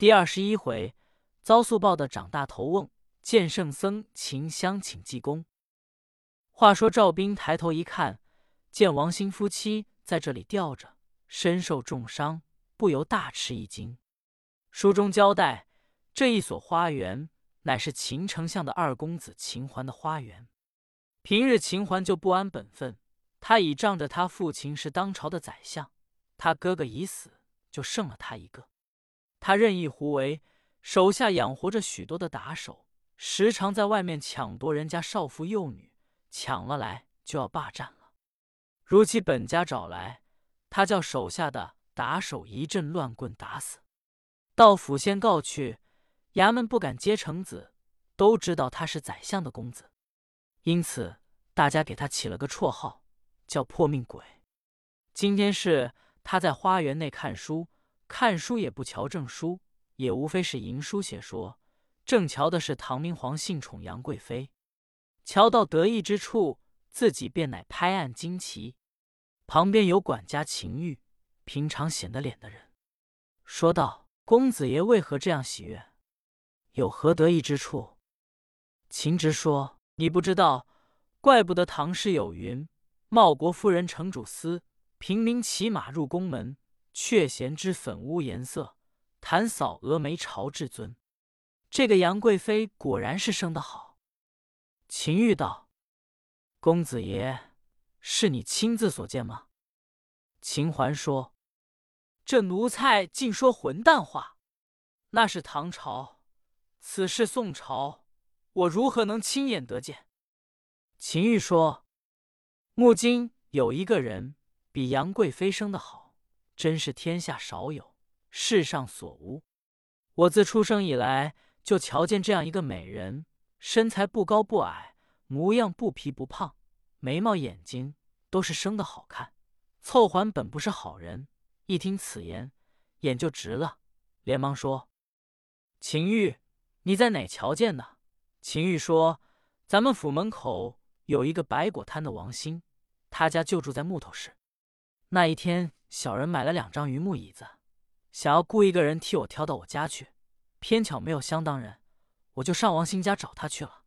第二十一回，遭速报的长大头瓮，见圣僧秦香请济公。话说赵兵抬头一看，见王兴夫妻在这里吊着，身受重伤，不由大吃一惊。书中交代，这一所花园乃是秦丞相的二公子秦环的花园。平日秦环就不安本分，他倚仗着他父亲是当朝的宰相，他哥哥已死，就剩了他一个。他任意胡为，手下养活着许多的打手，时常在外面抢夺人家少妇幼女，抢了来就要霸占了。如其本家找来，他叫手下的打手一阵乱棍打死。到府县告去，衙门不敢接成子，都知道他是宰相的公子，因此大家给他起了个绰号，叫破命鬼。今天是他在花园内看书，看书也不瞧正书，也无非是吟书写说，正瞧的是唐明皇幸宠杨贵妃，瞧到得意之处，自己便乃拍案惊奇。旁边有管家秦玉，平常显得脸的人，说道。公子爷为何这样喜悦？有何得意之处？秦直说：“你不知道，怪不得唐诗有云：‘茂国夫人乘主司，平民骑马入宫门。却嫌之粉屋颜色，弹扫蛾眉朝至尊。’这个杨贵妃果然是生得好。”秦玉道：“公子爷，是你亲自所见吗？”秦桓说。这奴才竟说混蛋话！那是唐朝，此事宋朝，我如何能亲眼得见？秦玉说：“木今有一个人比杨贵妃生的好，真是天下少有，世上所无。我自出生以来就瞧见这样一个美人，身材不高不矮，模样不皮不胖，眉毛眼睛都是生的好看。凑环本不是好人。”一听此言，眼就直了，连忙说：“秦玉，你在哪瞧见的？”秦玉说：“咱们府门口有一个白果摊的王兴，他家就住在木头市。那一天，小人买了两张榆木椅子，想要雇一个人替我挑到我家去，偏巧没有相当人，我就上王兴家找他去了。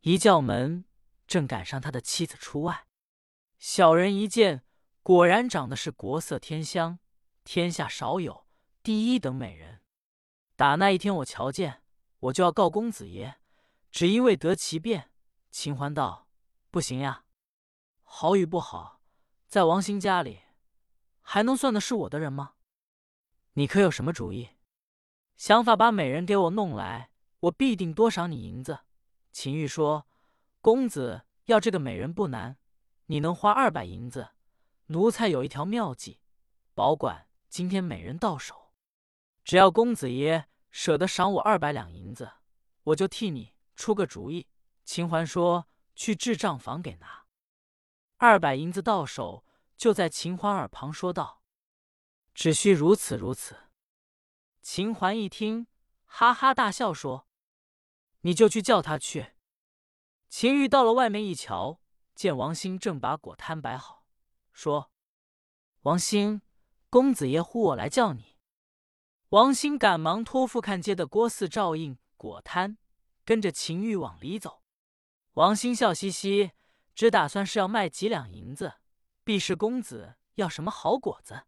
一叫门，正赶上他的妻子出外，小人一见，果然长得是国色天香。”天下少有第一等美人，打那一天我瞧见，我就要告公子爷，只因为得其便。秦欢道：“不行呀，好与不好，在王兴家里，还能算的是我的人吗？你可有什么主意？想法把美人给我弄来，我必定多赏你银子。”秦玉说：“公子要这个美人不难，你能花二百银子，奴才有一条妙计，保管。”今天美人到手，只要公子爷舍得赏我二百两银子，我就替你出个主意。秦环说：“去制账房给拿。”二百银子到手，就在秦环耳旁说道：“只需如此如此。”秦环一听，哈哈大笑说：“你就去叫他去。”秦玉到了外面一瞧，见王兴正把果摊摆好，说：“王兴。”公子爷呼我来叫你，王兴赶忙托付看街的郭四照应果摊，跟着秦玉往里走。王兴笑嘻嘻，只打算是要卖几两银子，必是公子要什么好果子。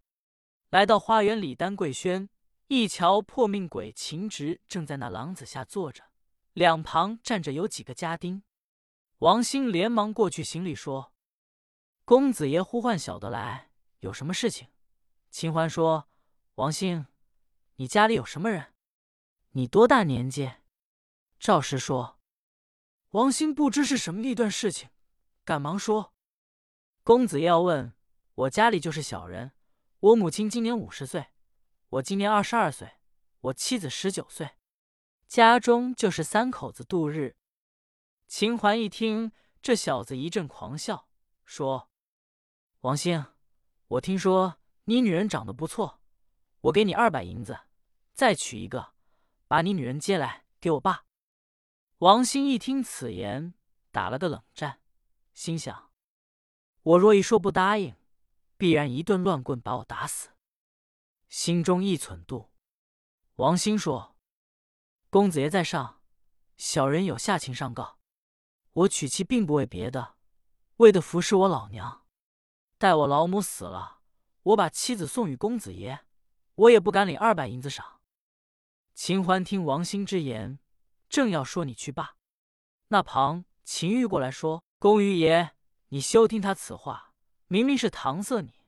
来到花园里，丹桂轩一瞧，破命鬼秦直正在那廊子下坐着，两旁站着有几个家丁。王兴连忙过去行礼说：“公子爷呼唤小的来，有什么事情？”秦欢说：“王兴，你家里有什么人？你多大年纪？”赵氏说：“王兴不知是什么一段事情，赶忙说：‘公子要问我家里就是小人。我母亲今年五十岁，我今年二十二岁，我妻子十九岁，家中就是三口子度日。’”秦环一听，这小子一阵狂笑，说：“王兴，我听说。”你女人长得不错，我给你二百银子，再娶一个，把你女人接来给我爸。王兴一听此言，打了个冷战，心想：我若一说不答应，必然一顿乱棍把我打死。心中一忖度，王兴说：“公子爷在上，小人有下情上告。我娶妻并不为别的，为的服侍我老娘。待我老母死了，我把妻子送与公子爷，我也不敢领二百银子赏。”秦欢听王兴之言，正要说你去罢，那旁秦玉过来说：“公于爷，你休听他此话，明明是搪塞你。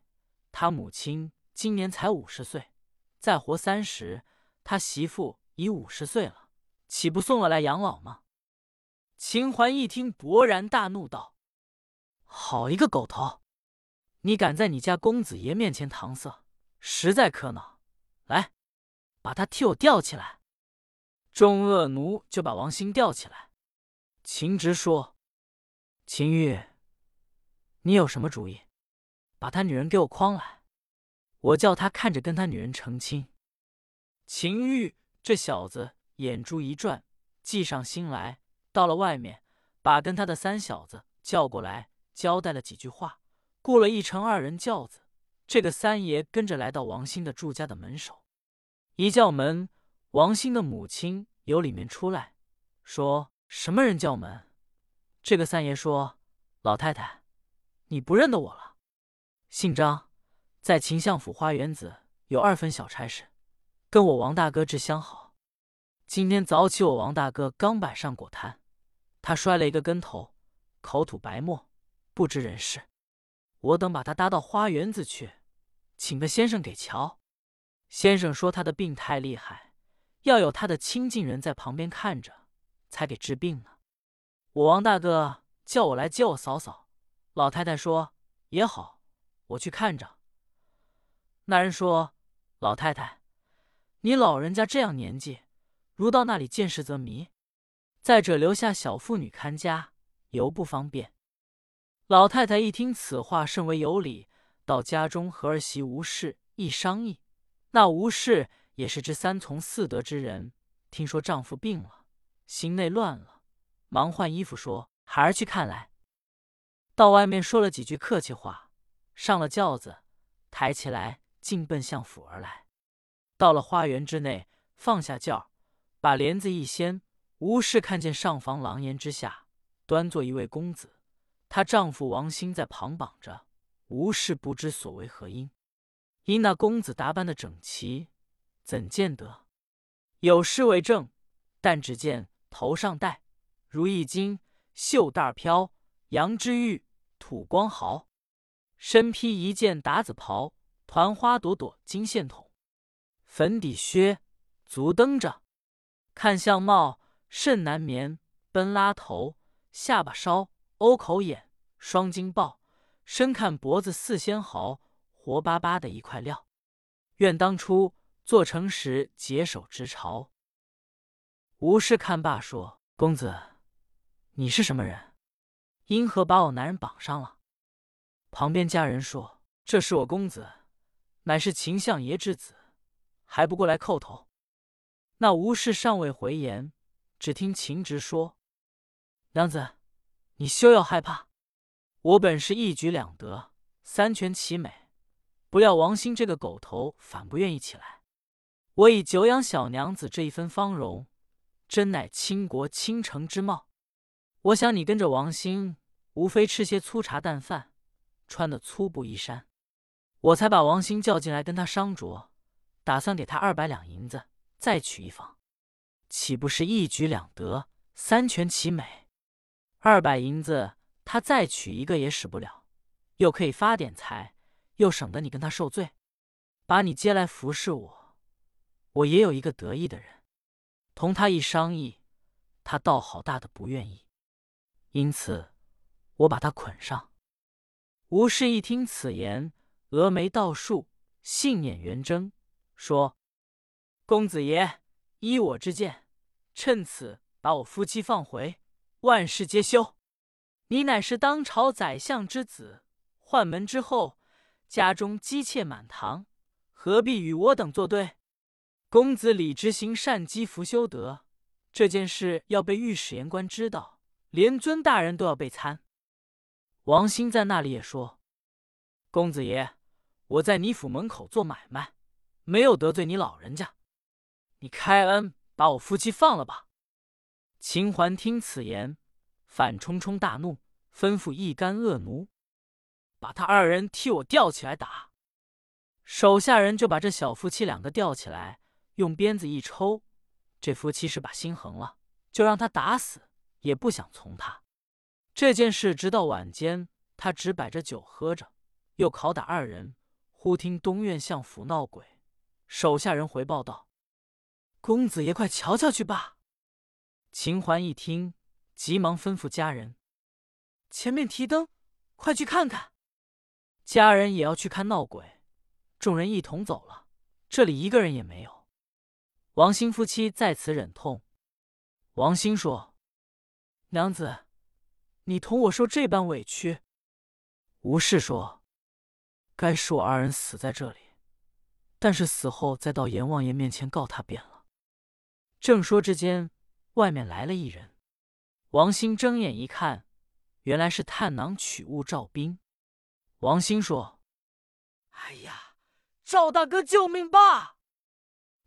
他母亲今年才五十岁，再活三十。”他媳妇已五十岁了，岂不送了来养老吗？秦桓一听，勃然大怒，道：“好一个狗头！你敢在你家公子爷面前搪塞，实在可恼！来，把他替我吊起来！”众恶奴就把王兴吊起来。秦直说：“秦玉，你有什么主意？把他女人给我诓来，我叫他看着跟他女人成亲。”秦玉这小子眼珠一转，计上心来，到了外面，把跟他的三小子叫过来，交代了几句话，雇了一乘二人轿子。这个三爷跟着来到王兴的住家的门首，一叫门，王兴的母亲由里面出来，说什么人叫门？这个三爷说：“老太太，你不认得我了？姓张，在秦相府花园子有二分小差事。”跟我王大哥志相好，今天早起我王大哥刚摆上果摊，他摔了一个跟头，口吐白沫，不知人事。我等把他搭到花园子去，请个先生给瞧。先生说他的病太厉害，要有他的亲近人在旁边看着，才给治病呢。我王大哥叫我来接我嫂嫂，老太太说也好，我去看着。那人说老太太。你老人家这样年纪，如到那里见识则迷。再者留下小妇女看家，尤不方便。老太太一听此话，甚为有理，到家中和儿媳吴氏一商议。那吴氏也是知三从四德之人，听说丈夫病了，心内乱了，忙换衣服说：“孩儿去看来。”到外面说了几句客气话，上了轿子，抬起来，径奔相府而来。到了花园之内，放下轿，把帘子一掀，吴氏看见上房廊檐之下端坐一位公子，她丈夫王兴在旁绑着。吴氏不知所为何因，因那公子打扮的整齐，怎见得？有诗为证：但只见头上戴如意巾，袖带飘羊脂玉，土光毫，身披一件打子袍，团花朵朵金线筒。粉底靴，足蹬着，看相貌甚难眠。奔拉头，下巴梢，欧口眼，双睛豹，深看脖子似仙毫，活巴巴的一块料。愿当初做成时解手之朝。吴氏看罢说：“公子，你是什么人？因何把我男人绑上了？”旁边家人说：“这是我公子，乃是秦相爷之子。”还不过来叩头？那吴氏尚未回言，只听秦直说：“娘子，你休要害怕，我本是一举两得，三全其美。不料王兴这个狗头反不愿意起来。我以久仰小娘子这一分芳容，真乃倾国倾城之貌。我想你跟着王兴，无非吃些粗茶淡饭，穿的粗布衣衫，我才把王兴叫进来跟他商酌。”打算给他二百两银子，再娶一房，岂不是一举两得，三全其美？二百银子，他再娶一个也使不了，又可以发点财，又省得你跟他受罪，把你接来服侍我，我也有一个得意的人。同他一商议，他倒好大的不愿意，因此我把他捆上。吴氏一听此言，峨眉倒竖，杏眼圆睁。说：“公子爷，依我之见，趁此把我夫妻放回，万事皆休。你乃是当朝宰相之子，宦门之后，家中姬妾满堂，何必与我等作对？公子李执行善积福修德，这件事要被御史言官知道，连尊大人都要被参。”王兴在那里也说：“公子爷，我在你府门口做买卖。”没有得罪你老人家，你开恩把我夫妻放了吧。”秦桓听此言，反冲冲大怒，吩咐一干恶奴，把他二人替我吊起来打。手下人就把这小夫妻两个吊起来，用鞭子一抽，这夫妻是把心横了，就让他打死，也不想从他。这件事直到晚间，他只摆着酒喝着，又拷打二人。忽听东院相府闹鬼，手下人回报道：“公子爷，快瞧瞧去吧。”秦桓一听，急忙吩咐家人：“前面提灯，快去看看。”家人也要去看闹鬼，众人一同走了，这里一个人也没有。王兴夫妻在此忍痛。王兴说：“娘子，你同我受这般委屈。”吴氏说：“该是我二人死在这里，但是死后再到阎王爷面前告他便了。”正说之间。外面来了一人，王兴睁眼一看，原来是探囊取物赵斌。王兴说：“哎呀，赵大哥，救命吧！”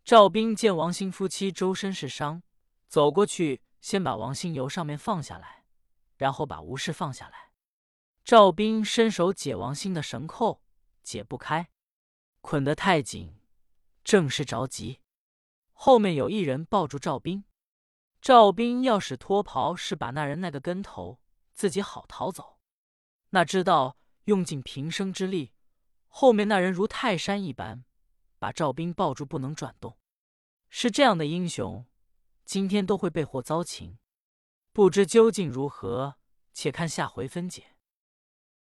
赵斌见王兴夫妻周身是伤，走过去，先把王兴由上面放下来，然后把吴氏放下来。赵斌伸手解王兴的绳扣，解不开，捆得太紧，正是着急。后面有一人抱住赵斌。赵斌要使脱袍，是把那人那个跟头，自己好逃走。哪知道用尽平生之力，后面那人如泰山一般，把赵斌抱住，不能转动。是这样的英雄，今天都会被祸遭擒。不知究竟如何，且看下回分解。